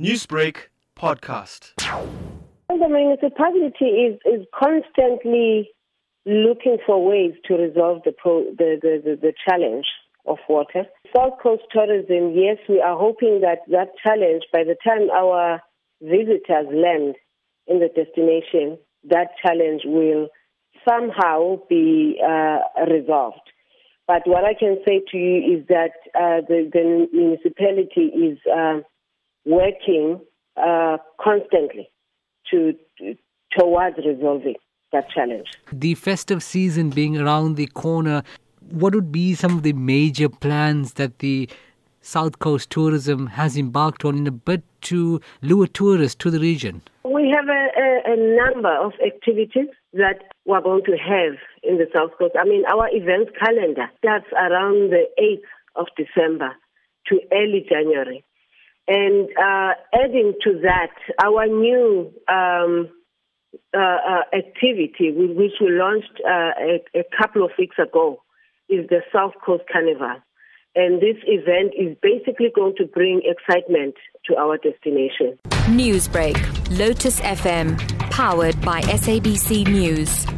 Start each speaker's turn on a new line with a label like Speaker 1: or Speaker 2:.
Speaker 1: Newsbreak podcast.
Speaker 2: The municipality is, is constantly looking for ways to resolve the, pro, the, the, the, the challenge of water. South Coast tourism, yes, we are hoping that that challenge, by the time our visitors land in the destination, that challenge will somehow be uh, resolved. But what I can say to you is that uh, the, the, municipality is uh, working uh, constantly to, to, towards resolving that challenge.
Speaker 3: The festive season being around the corner, what would be some of the major plans that the South Coast Tourism has embarked on in a bid to lure tourists to the region?
Speaker 2: We have a, a, a number of activities that we're going to have in the South Coast. I mean, our events calendar starts around the 8th of December to early January. And uh, adding to that, our new um, uh, uh, activity, which we launched uh, a, a couple of weeks ago, is the South Coast Carnival. And this event is basically going to bring excitement to our destination.
Speaker 4: Newsbreak, Lotus FM, powered by SABC News.